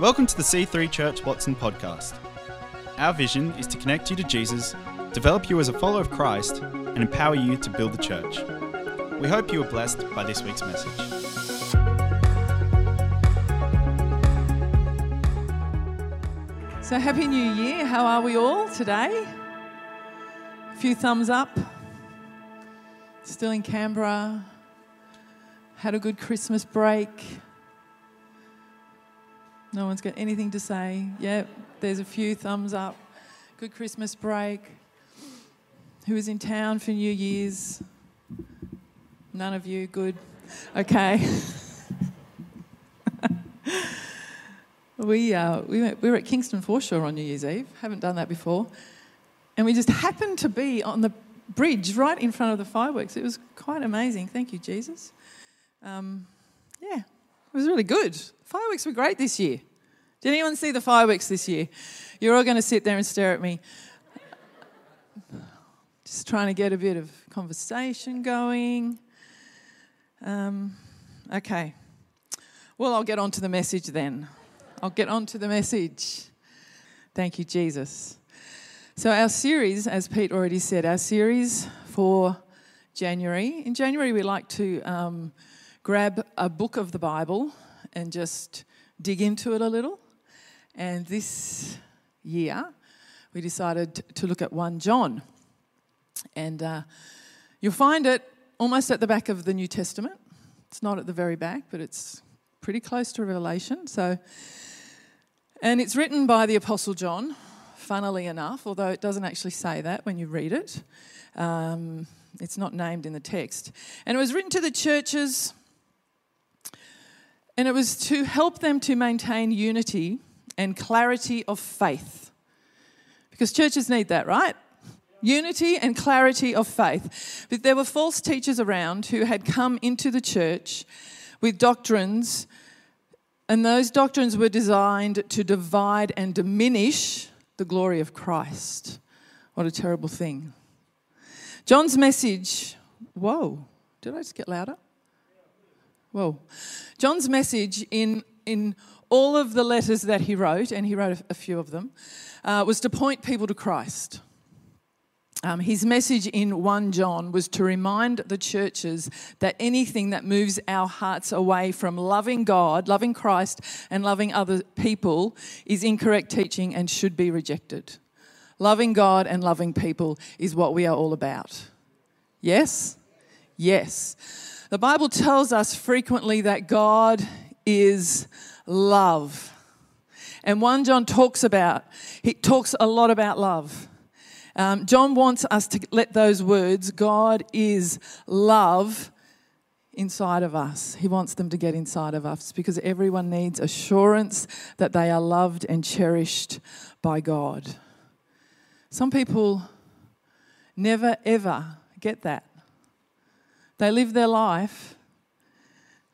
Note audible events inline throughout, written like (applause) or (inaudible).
Welcome to the C3 Church Watson podcast. Our vision is to connect you to Jesus, develop you as a follower of Christ, and empower you to build the church. We hope you are blessed by this week's message. So, Happy New Year. How are we all today? A few thumbs up. Still in Canberra. Had a good Christmas break. No one's got anything to say. Yep, there's a few thumbs up. Good Christmas break. Who was in town for New Year's? None of you. Good. Okay. (laughs) we, uh, we, went, we were at Kingston Foreshore on New Year's Eve. Haven't done that before. And we just happened to be on the bridge right in front of the fireworks. It was quite amazing. Thank you, Jesus. Um, it was really good. Fireworks were great this year. Did anyone see the fireworks this year? You're all going to sit there and stare at me. Just trying to get a bit of conversation going. Um, okay. Well, I'll get on to the message then. I'll get on to the message. Thank you, Jesus. So, our series, as Pete already said, our series for January. In January, we like to um, grab a book of the Bible and just dig into it a little. And this year, we decided to look at 1 John. And uh, you'll find it almost at the back of the New Testament. It's not at the very back, but it's pretty close to Revelation. So, and it's written by the Apostle John, funnily enough, although it doesn't actually say that when you read it. Um, it's not named in the text. And it was written to the churches and it was to help them to maintain unity and clarity of faith. Because churches need that, right? Unity and clarity of faith. But there were false teachers around who had come into the church with doctrines, and those doctrines were designed to divide and diminish the glory of Christ. What a terrible thing. John's message, whoa, did I just get louder? Whoa. John's message in, in all of the letters that he wrote, and he wrote a, a few of them, uh, was to point people to Christ. Um, his message in 1 John was to remind the churches that anything that moves our hearts away from loving God, loving Christ, and loving other people is incorrect teaching and should be rejected. Loving God and loving people is what we are all about. Yes? Yes. The Bible tells us frequently that God is love. And 1 John talks about, he talks a lot about love. Um, John wants us to let those words, God is love, inside of us. He wants them to get inside of us because everyone needs assurance that they are loved and cherished by God. Some people never ever get that. They live their life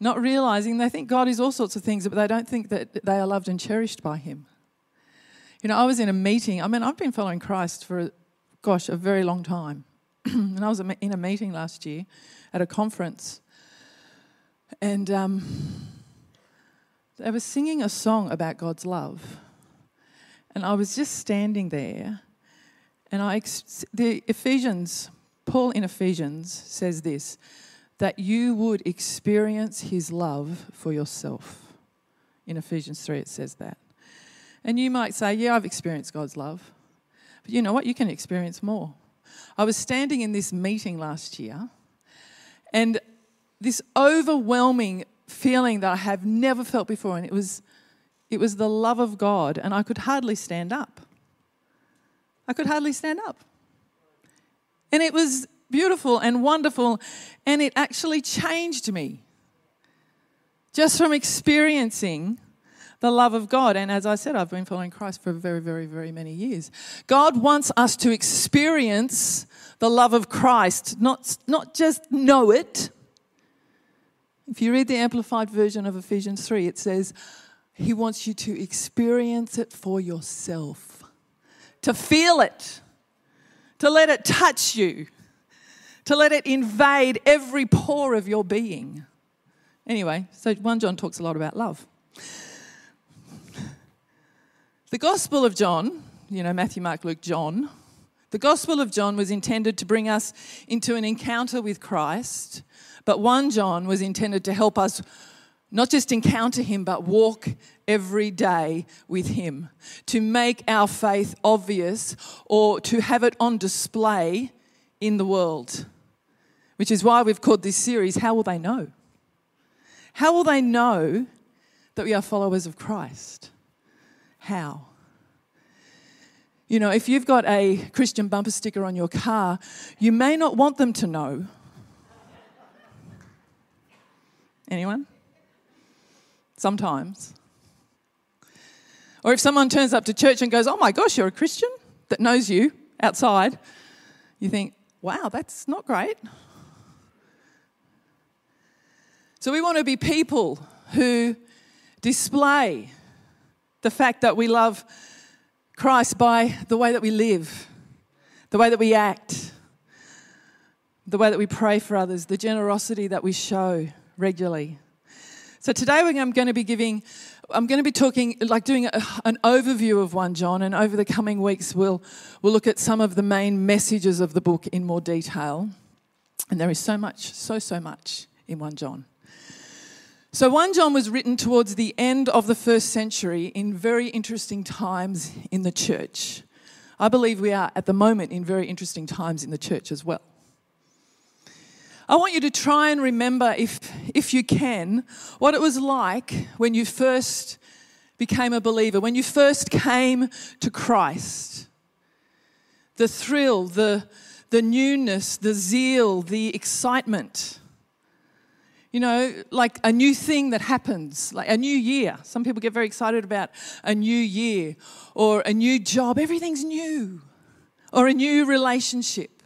not realizing they think God is all sorts of things, but they don't think that they are loved and cherished by Him. You know, I was in a meeting. I mean, I've been following Christ for, gosh, a very long time. (clears throat) and I was in a meeting last year at a conference, and um, they were singing a song about God's love. And I was just standing there, and I, the Ephesians Paul in Ephesians says this that you would experience his love for yourself. In Ephesians 3, it says that. And you might say, Yeah, I've experienced God's love. But you know what? You can experience more. I was standing in this meeting last year, and this overwhelming feeling that I have never felt before, and it was, it was the love of God, and I could hardly stand up. I could hardly stand up. And it was beautiful and wonderful, and it actually changed me just from experiencing the love of God. And as I said, I've been following Christ for very, very, very many years. God wants us to experience the love of Christ, not, not just know it. If you read the Amplified version of Ephesians 3, it says, He wants you to experience it for yourself, to feel it to let it touch you, to let it invade every pore of your being. Anyway, so 1 John talks a lot about love. The Gospel of John, you know, Matthew, Mark, Luke, John, the Gospel of John was intended to bring us into an encounter with Christ, but 1 John was intended to help us not just encounter him, but walk every day with him, to make our faith obvious or to have it on display in the world. Which is why we've called this series, How Will They Know? How will they know that we are followers of Christ? How? You know, if you've got a Christian bumper sticker on your car, you may not want them to know. Anyone? Sometimes. Or if someone turns up to church and goes, Oh my gosh, you're a Christian that knows you outside, you think, Wow, that's not great. So we want to be people who display the fact that we love Christ by the way that we live, the way that we act, the way that we pray for others, the generosity that we show regularly. So today I'm going to be giving, I'm going to be talking, like doing a, an overview of 1 John, and over the coming weeks we'll, we'll look at some of the main messages of the book in more detail. And there is so much, so, so much in 1 John. So 1 John was written towards the end of the first century in very interesting times in the church. I believe we are at the moment in very interesting times in the church as well. I want you to try and remember, if, if you can, what it was like when you first became a believer, when you first came to Christ. The thrill, the, the newness, the zeal, the excitement you know, like a new thing that happens, like a new year. Some people get very excited about a new year or a new job. Everything's new. Or a new relationship.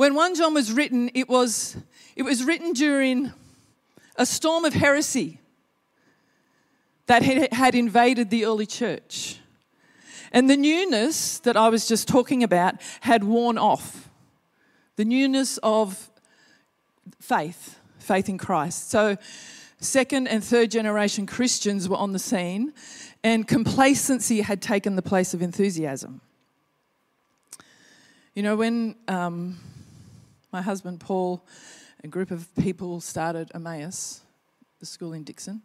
When 1 John was written, it was, it was written during a storm of heresy that had invaded the early church. And the newness that I was just talking about had worn off. The newness of faith, faith in Christ. So, second and third generation Christians were on the scene, and complacency had taken the place of enthusiasm. You know, when um, my husband Paul, a group of people started Emmaus, the school in Dickson.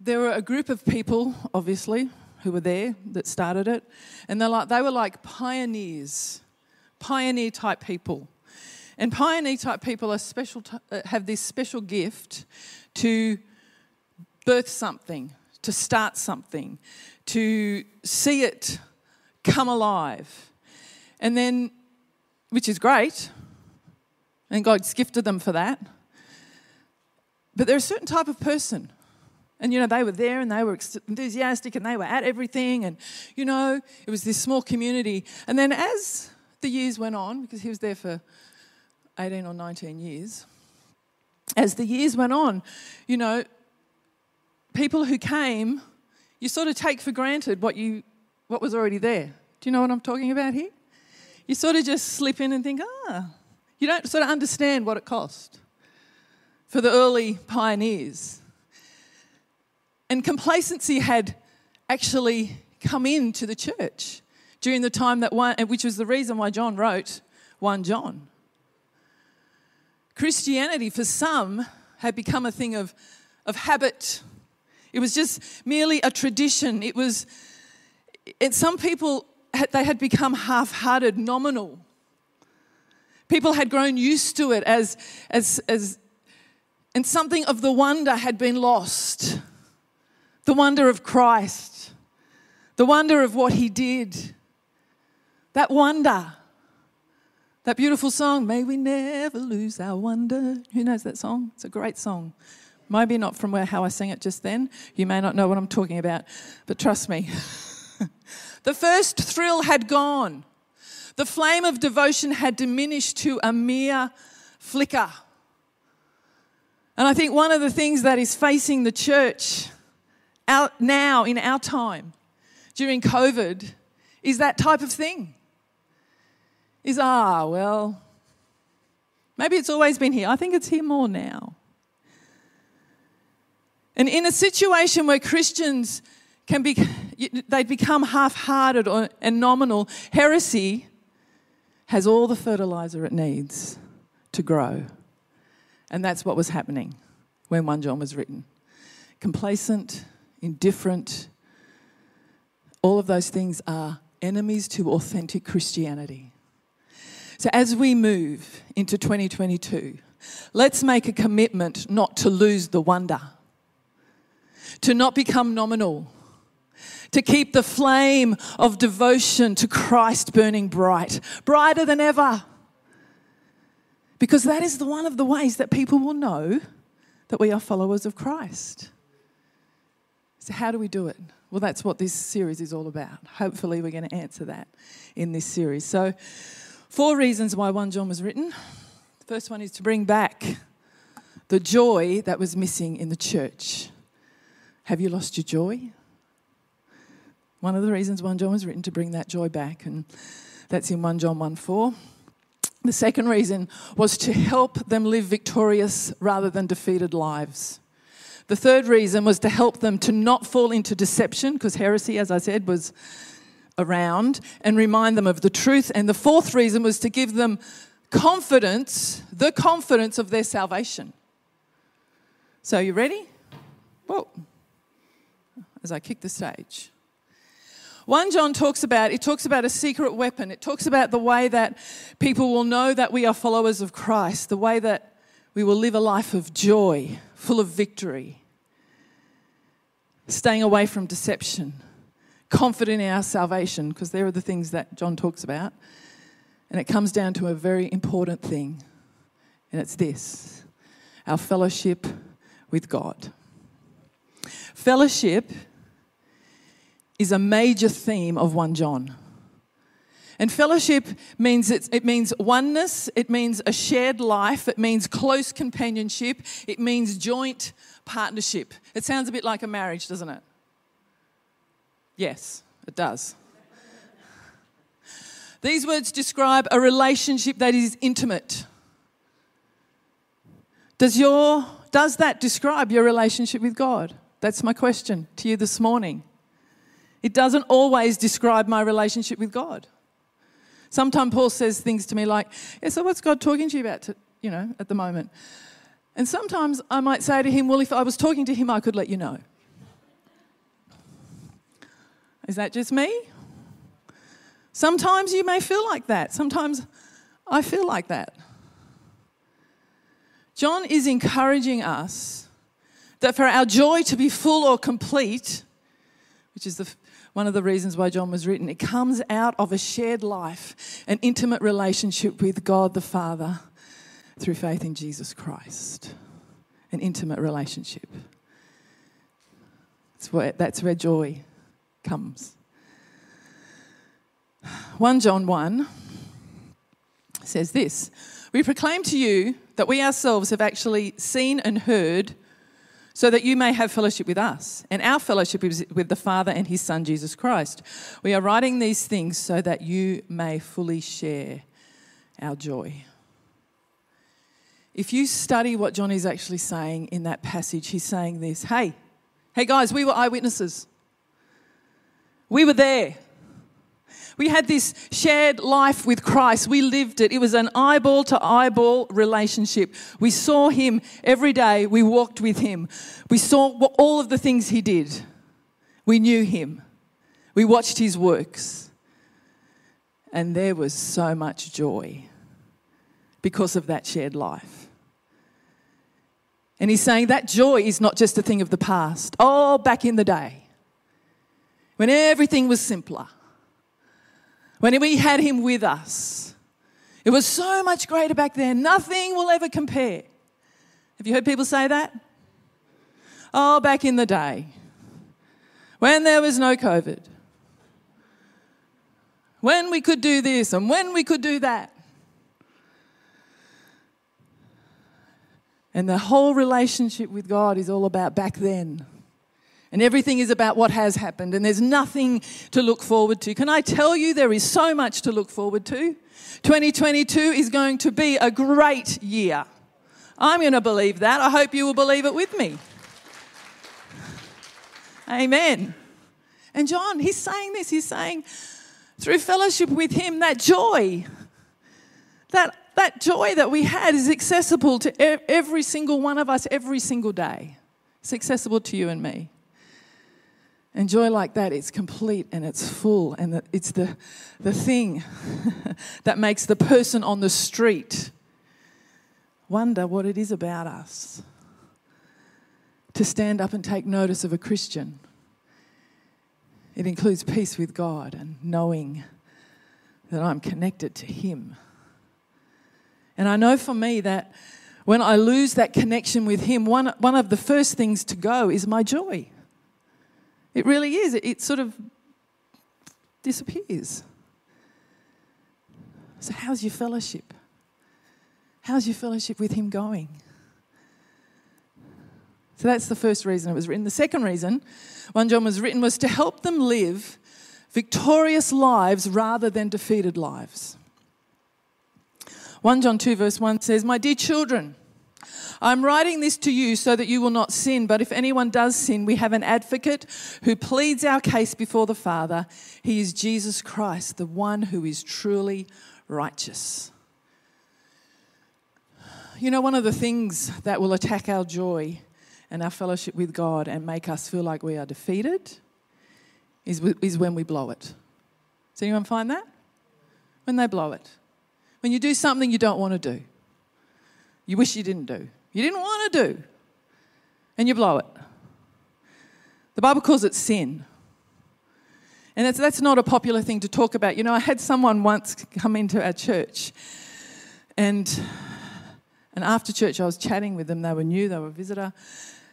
there were a group of people, obviously, who were there that started it, and they're like, they were like pioneers, pioneer type people. And pioneer type people are special t- uh, have this special gift to birth something, to start something, to see it come alive. And then, which is great, and God's gifted them for that. But they're a certain type of person. And, you know, they were there and they were enthusiastic and they were at everything. And, you know, it was this small community. And then as the years went on, because he was there for 18 or 19 years, as the years went on, you know, people who came, you sort of take for granted what you what was already there. Do you know what I'm talking about here? You sort of just slip in and think, ah, you don't sort of understand what it cost for the early pioneers. And complacency had actually come into the church during the time that one, which was the reason why John wrote 1 John. Christianity, for some, had become a thing of, of habit. It was just merely a tradition. It was, and some people, they had become half hearted, nominal. People had grown used to it as, as, as, and something of the wonder had been lost. The wonder of Christ, the wonder of what He did. That wonder that beautiful song, May We Never Lose Our Wonder. Who knows that song? It's a great song. Maybe not from where how I sang it just then. You may not know what I'm talking about, but trust me. (laughs) the first thrill had gone. The flame of devotion had diminished to a mere flicker. And I think one of the things that is facing the church out now in our time during COVID is that type of thing is, ah, well, maybe it's always been here. I think it's here more now. And in a situation where Christians can be, they become half-hearted and nominal, heresy has all the fertilizer it needs to grow. And that's what was happening when 1 John was written. Complacent, indifferent, all of those things are enemies to authentic Christianity. So as we move into 2022, let's make a commitment not to lose the wonder, to not become nominal, to keep the flame of devotion to Christ burning bright, brighter than ever. Because that is the one of the ways that people will know that we are followers of Christ. So, how do we do it? Well, that's what this series is all about. Hopefully, we're going to answer that in this series. So, four reasons why 1 John was written. The first one is to bring back the joy that was missing in the church. Have you lost your joy? One of the reasons 1 John was written to bring that joy back, and that's in 1 John 1 4. The second reason was to help them live victorious rather than defeated lives. The third reason was to help them to not fall into deception, because heresy, as I said, was around, and remind them of the truth. And the fourth reason was to give them confidence, the confidence of their salvation. So, you ready? Well, As I kick the stage. 1 John talks about it talks about a secret weapon. It talks about the way that people will know that we are followers of Christ, the way that we will live a life of joy, full of victory, staying away from deception, confident in our salvation, because there are the things that John talks about. And it comes down to a very important thing, and it's this our fellowship with God. Fellowship is a major theme of 1 John. And fellowship means it means oneness, it means a shared life, it means close companionship, it means joint partnership. It sounds a bit like a marriage, doesn't it? Yes, it does. These words describe a relationship that is intimate. Does, your, does that describe your relationship with God? That's my question to you this morning. It doesn't always describe my relationship with God. Sometimes Paul says things to me like, Yeah, so what's God talking to you about, to, you know, at the moment? And sometimes I might say to him, Well, if I was talking to him, I could let you know. Is that just me? Sometimes you may feel like that. Sometimes I feel like that. John is encouraging us that for our joy to be full or complete, which is the one of the reasons why John was written. It comes out of a shared life, an intimate relationship with God the Father through faith in Jesus Christ. An intimate relationship. That's where, that's where joy comes. 1 John 1 says this We proclaim to you that we ourselves have actually seen and heard so that you may have fellowship with us. And our fellowship is with the Father and his Son, Jesus Christ. We are writing these things so that you may fully share our joy. If you study what John is actually saying in that passage, he's saying this Hey, hey guys, we were eyewitnesses. We were there. We had this shared life with Christ. We lived it. It was an eyeball to eyeball relationship. We saw him every day. We walked with him. We saw all of the things he did. We knew him. We watched his works. And there was so much joy because of that shared life. And he's saying that joy is not just a thing of the past. Oh, back in the day, when everything was simpler when we had him with us. It was so much greater back then. Nothing will ever compare. Have you heard people say that? Oh, back in the day, when there was no COVID, when we could do this and when we could do that. And the whole relationship with God is all about back then. And everything is about what has happened, and there's nothing to look forward to. Can I tell you, there is so much to look forward to? 2022 is going to be a great year. I'm going to believe that. I hope you will believe it with me. Amen. And John, he's saying this. He's saying, through fellowship with him, that joy, that, that joy that we had is accessible to every single one of us every single day. It's accessible to you and me. And joy like that, it's complete and it's full, and it's the, the thing (laughs) that makes the person on the street wonder what it is about us to stand up and take notice of a Christian. It includes peace with God and knowing that I'm connected to Him. And I know for me that when I lose that connection with Him, one, one of the first things to go is my joy. It really is. It, it sort of disappears. So, how's your fellowship? How's your fellowship with Him going? So that's the first reason it was written. The second reason 1 John was written was to help them live victorious lives rather than defeated lives. 1 John 2, verse 1 says, My dear children, I'm writing this to you so that you will not sin, but if anyone does sin, we have an advocate who pleads our case before the Father. He is Jesus Christ, the one who is truly righteous. You know, one of the things that will attack our joy and our fellowship with God and make us feel like we are defeated is, is when we blow it. Does anyone find that? When they blow it. When you do something you don't want to do, you wish you didn't do you didn't want to do, and you blow it. The Bible calls it sin. And that's, that's not a popular thing to talk about. You know, I had someone once come into our church, and, and after church, I was chatting with them. They were new, they were a visitor.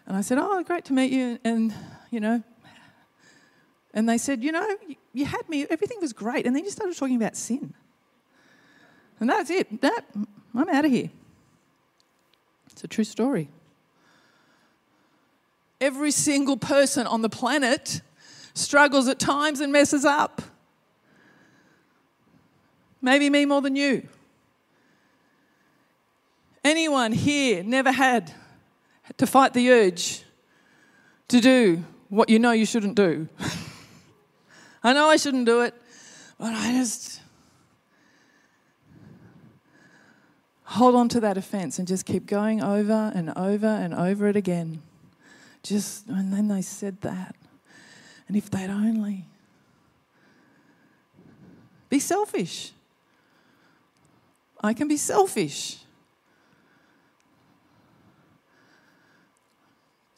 And I said, Oh, great to meet you. And, you know, and they said, You know, you had me, everything was great. And then you started talking about sin. And that's it. That, I'm out of here. It's a true story. Every single person on the planet struggles at times and messes up. Maybe me more than you. Anyone here never had to fight the urge to do what you know you shouldn't do? (laughs) I know I shouldn't do it, but I just hold on to that offense and just keep going over and over and over it again. Just, and then they said that. And if they'd only be selfish, I can be selfish.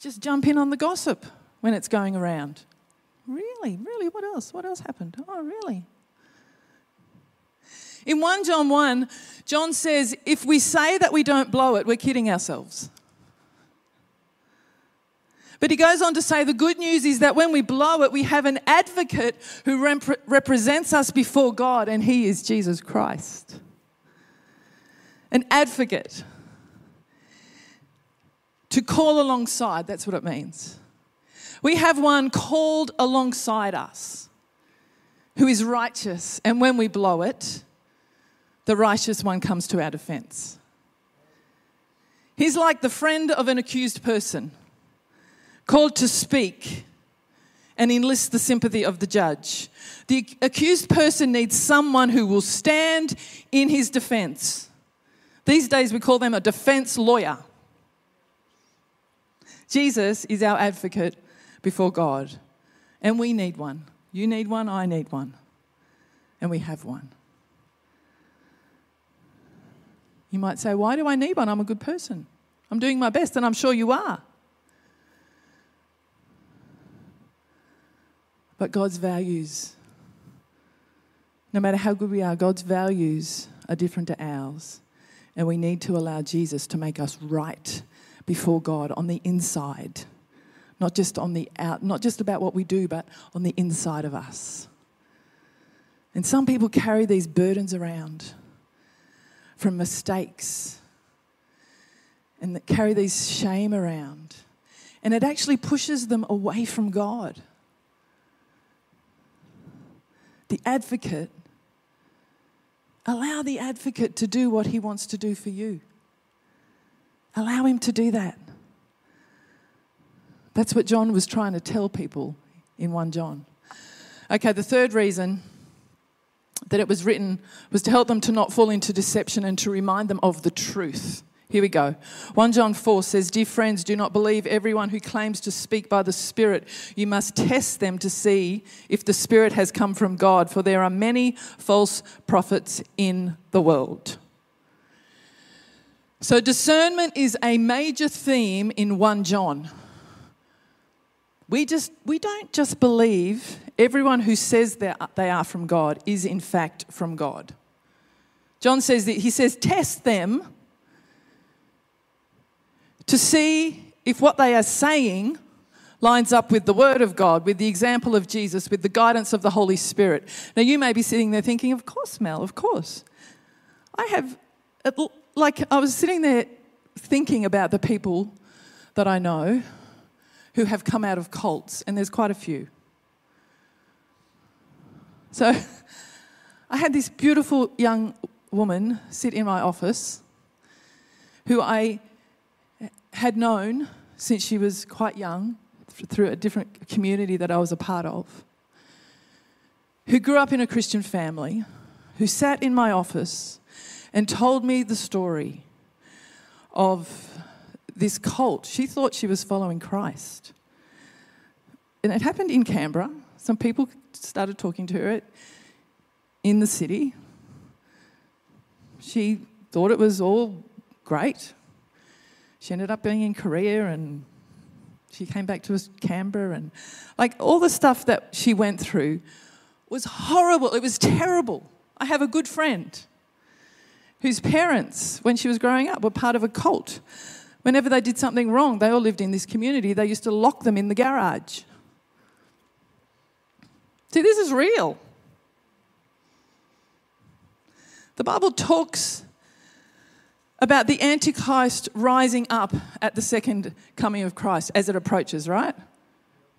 Just jump in on the gossip when it's going around. Really? Really? What else? What else happened? Oh, really? In 1 John 1, John says, if we say that we don't blow it, we're kidding ourselves. But he goes on to say the good news is that when we blow it, we have an advocate who rep- represents us before God, and he is Jesus Christ. An advocate. To call alongside, that's what it means. We have one called alongside us who is righteous, and when we blow it, the righteous one comes to our defense. He's like the friend of an accused person, called to speak and enlist the sympathy of the judge. The accused person needs someone who will stand in his defense. These days we call them a defense lawyer. Jesus is our advocate before God, and we need one. You need one, I need one, and we have one. You might say, Why do I need one? I'm a good person. I'm doing my best, and I'm sure you are. But God's values, no matter how good we are, God's values are different to ours. And we need to allow Jesus to make us right before God on the inside. Not just on the out, not just about what we do, but on the inside of us. And some people carry these burdens around from mistakes and that carry these shame around. And it actually pushes them away from God. The advocate, allow the advocate to do what he wants to do for you. Allow him to do that. That's what John was trying to tell people in 1 John. Okay, the third reason that it was written was to help them to not fall into deception and to remind them of the truth. Here we go. 1 John 4 says, Dear friends, do not believe everyone who claims to speak by the Spirit. You must test them to see if the Spirit has come from God, for there are many false prophets in the world. So, discernment is a major theme in 1 John. We, just, we don't just believe everyone who says they are from God is in fact from God. John says that he says, test them to see if what they are saying lines up with the Word of God, with the example of Jesus, with the guidance of the Holy Spirit. Now, you may be sitting there thinking, of course, Mel, of course. I have, like, I was sitting there thinking about the people that I know who have come out of cults, and there's quite a few. So, (laughs) I had this beautiful young woman sit in my office who I had known since she was quite young through a different community that I was a part of, who grew up in a Christian family, who sat in my office and told me the story of this cult. She thought she was following Christ. And it happened in Canberra. Some people started talking to her in the city. She thought it was all great. She ended up being in Korea and she came back to Canberra and like all the stuff that she went through was horrible. It was terrible. I have a good friend whose parents, when she was growing up, were part of a cult. Whenever they did something wrong, they all lived in this community, they used to lock them in the garage. See, this is real. The Bible talks about the Antichrist rising up at the second coming of Christ as it approaches, right?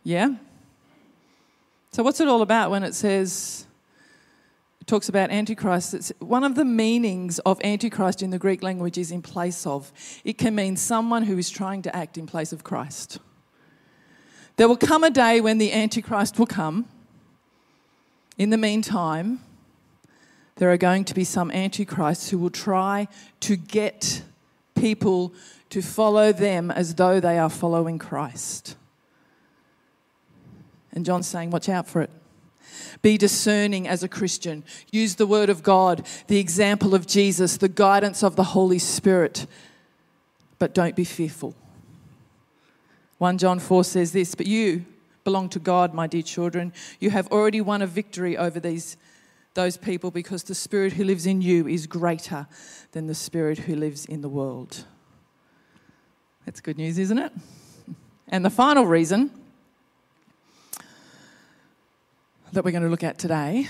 Yeah? So, what's it all about when it says, talks about Antichrist? It's one of the meanings of Antichrist in the Greek language is in place of. It can mean someone who is trying to act in place of Christ. There will come a day when the Antichrist will come. In the meantime, there are going to be some antichrists who will try to get people to follow them as though they are following Christ. And John's saying, watch out for it. Be discerning as a Christian. Use the Word of God, the example of Jesus, the guidance of the Holy Spirit, but don't be fearful. 1 John 4 says this, but you belong to God, my dear children. You have already won a victory over these those people because the Spirit who lives in you is greater than the Spirit who lives in the world. That's good news, isn't it? (laughs) And the final reason that we're going to look at today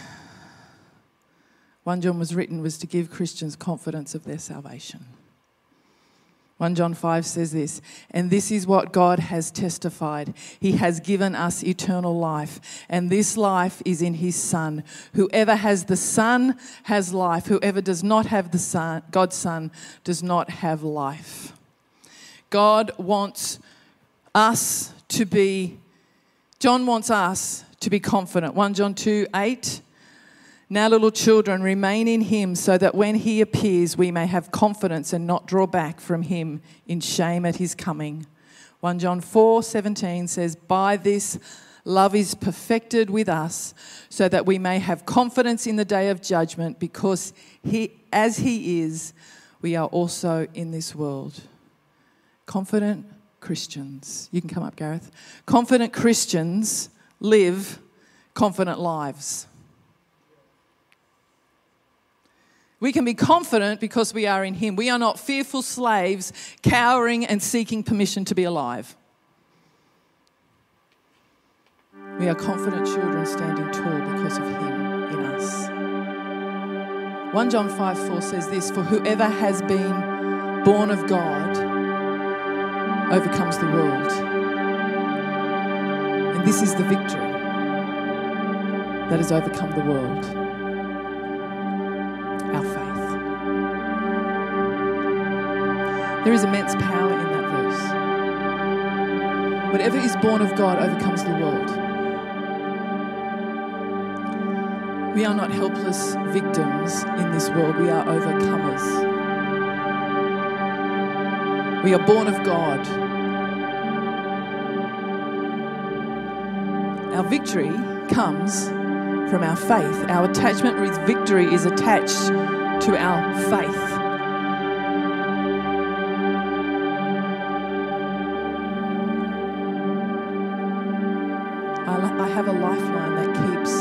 1 John was written was to give Christians confidence of their salvation. 1 John 5 says this, and this is what God has testified. He has given us eternal life, and this life is in his Son. Whoever has the Son has life. Whoever does not have the Son, God's Son, does not have life. God wants us to be, John wants us to be confident. 1 John 2 8 now, little children, remain in him so that when he appears, we may have confidence and not draw back from him in shame at his coming. 1 John 4 17 says, By this love is perfected with us, so that we may have confidence in the day of judgment, because he, as he is, we are also in this world. Confident Christians. You can come up, Gareth. Confident Christians live confident lives. We can be confident because we are in Him. We are not fearful slaves, cowering and seeking permission to be alive. We are confident children standing tall because of Him in us. 1 John 5 4 says this For whoever has been born of God overcomes the world. This is the victory that has overcome the world our faith. There is immense power in that verse. Whatever is born of God overcomes the world. We are not helpless victims in this world, we are overcomers. We are born of God. Our victory comes from our faith. Our attachment with victory is attached to our faith. I have a lifeline that keeps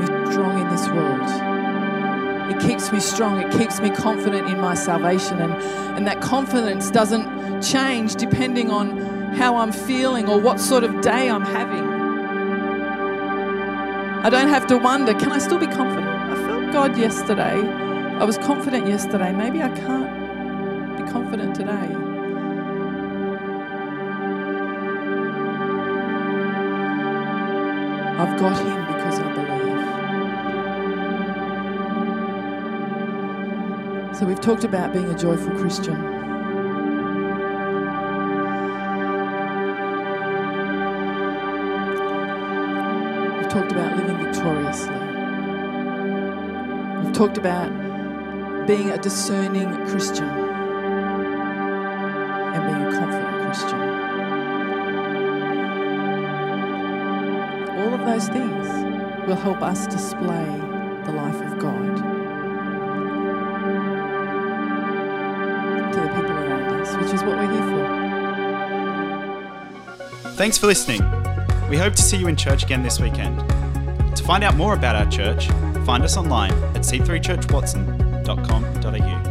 me strong in this world. It keeps me strong. It keeps me confident in my salvation. And, and that confidence doesn't change depending on how I'm feeling or what sort of day I'm having. I don't have to wonder, can I still be confident? I felt God yesterday. I was confident yesterday. Maybe I can't be confident today. I've got Him because I believe. So we've talked about being a joyful Christian. We've talked about living victoriously. We've talked about being a discerning Christian and being a confident Christian. All of those things will help us display the life of God to the people around us, which is what we're here for. Thanks for listening. We hope to see you in church again this weekend. To find out more about our church, find us online at c3churchwatson.com.au.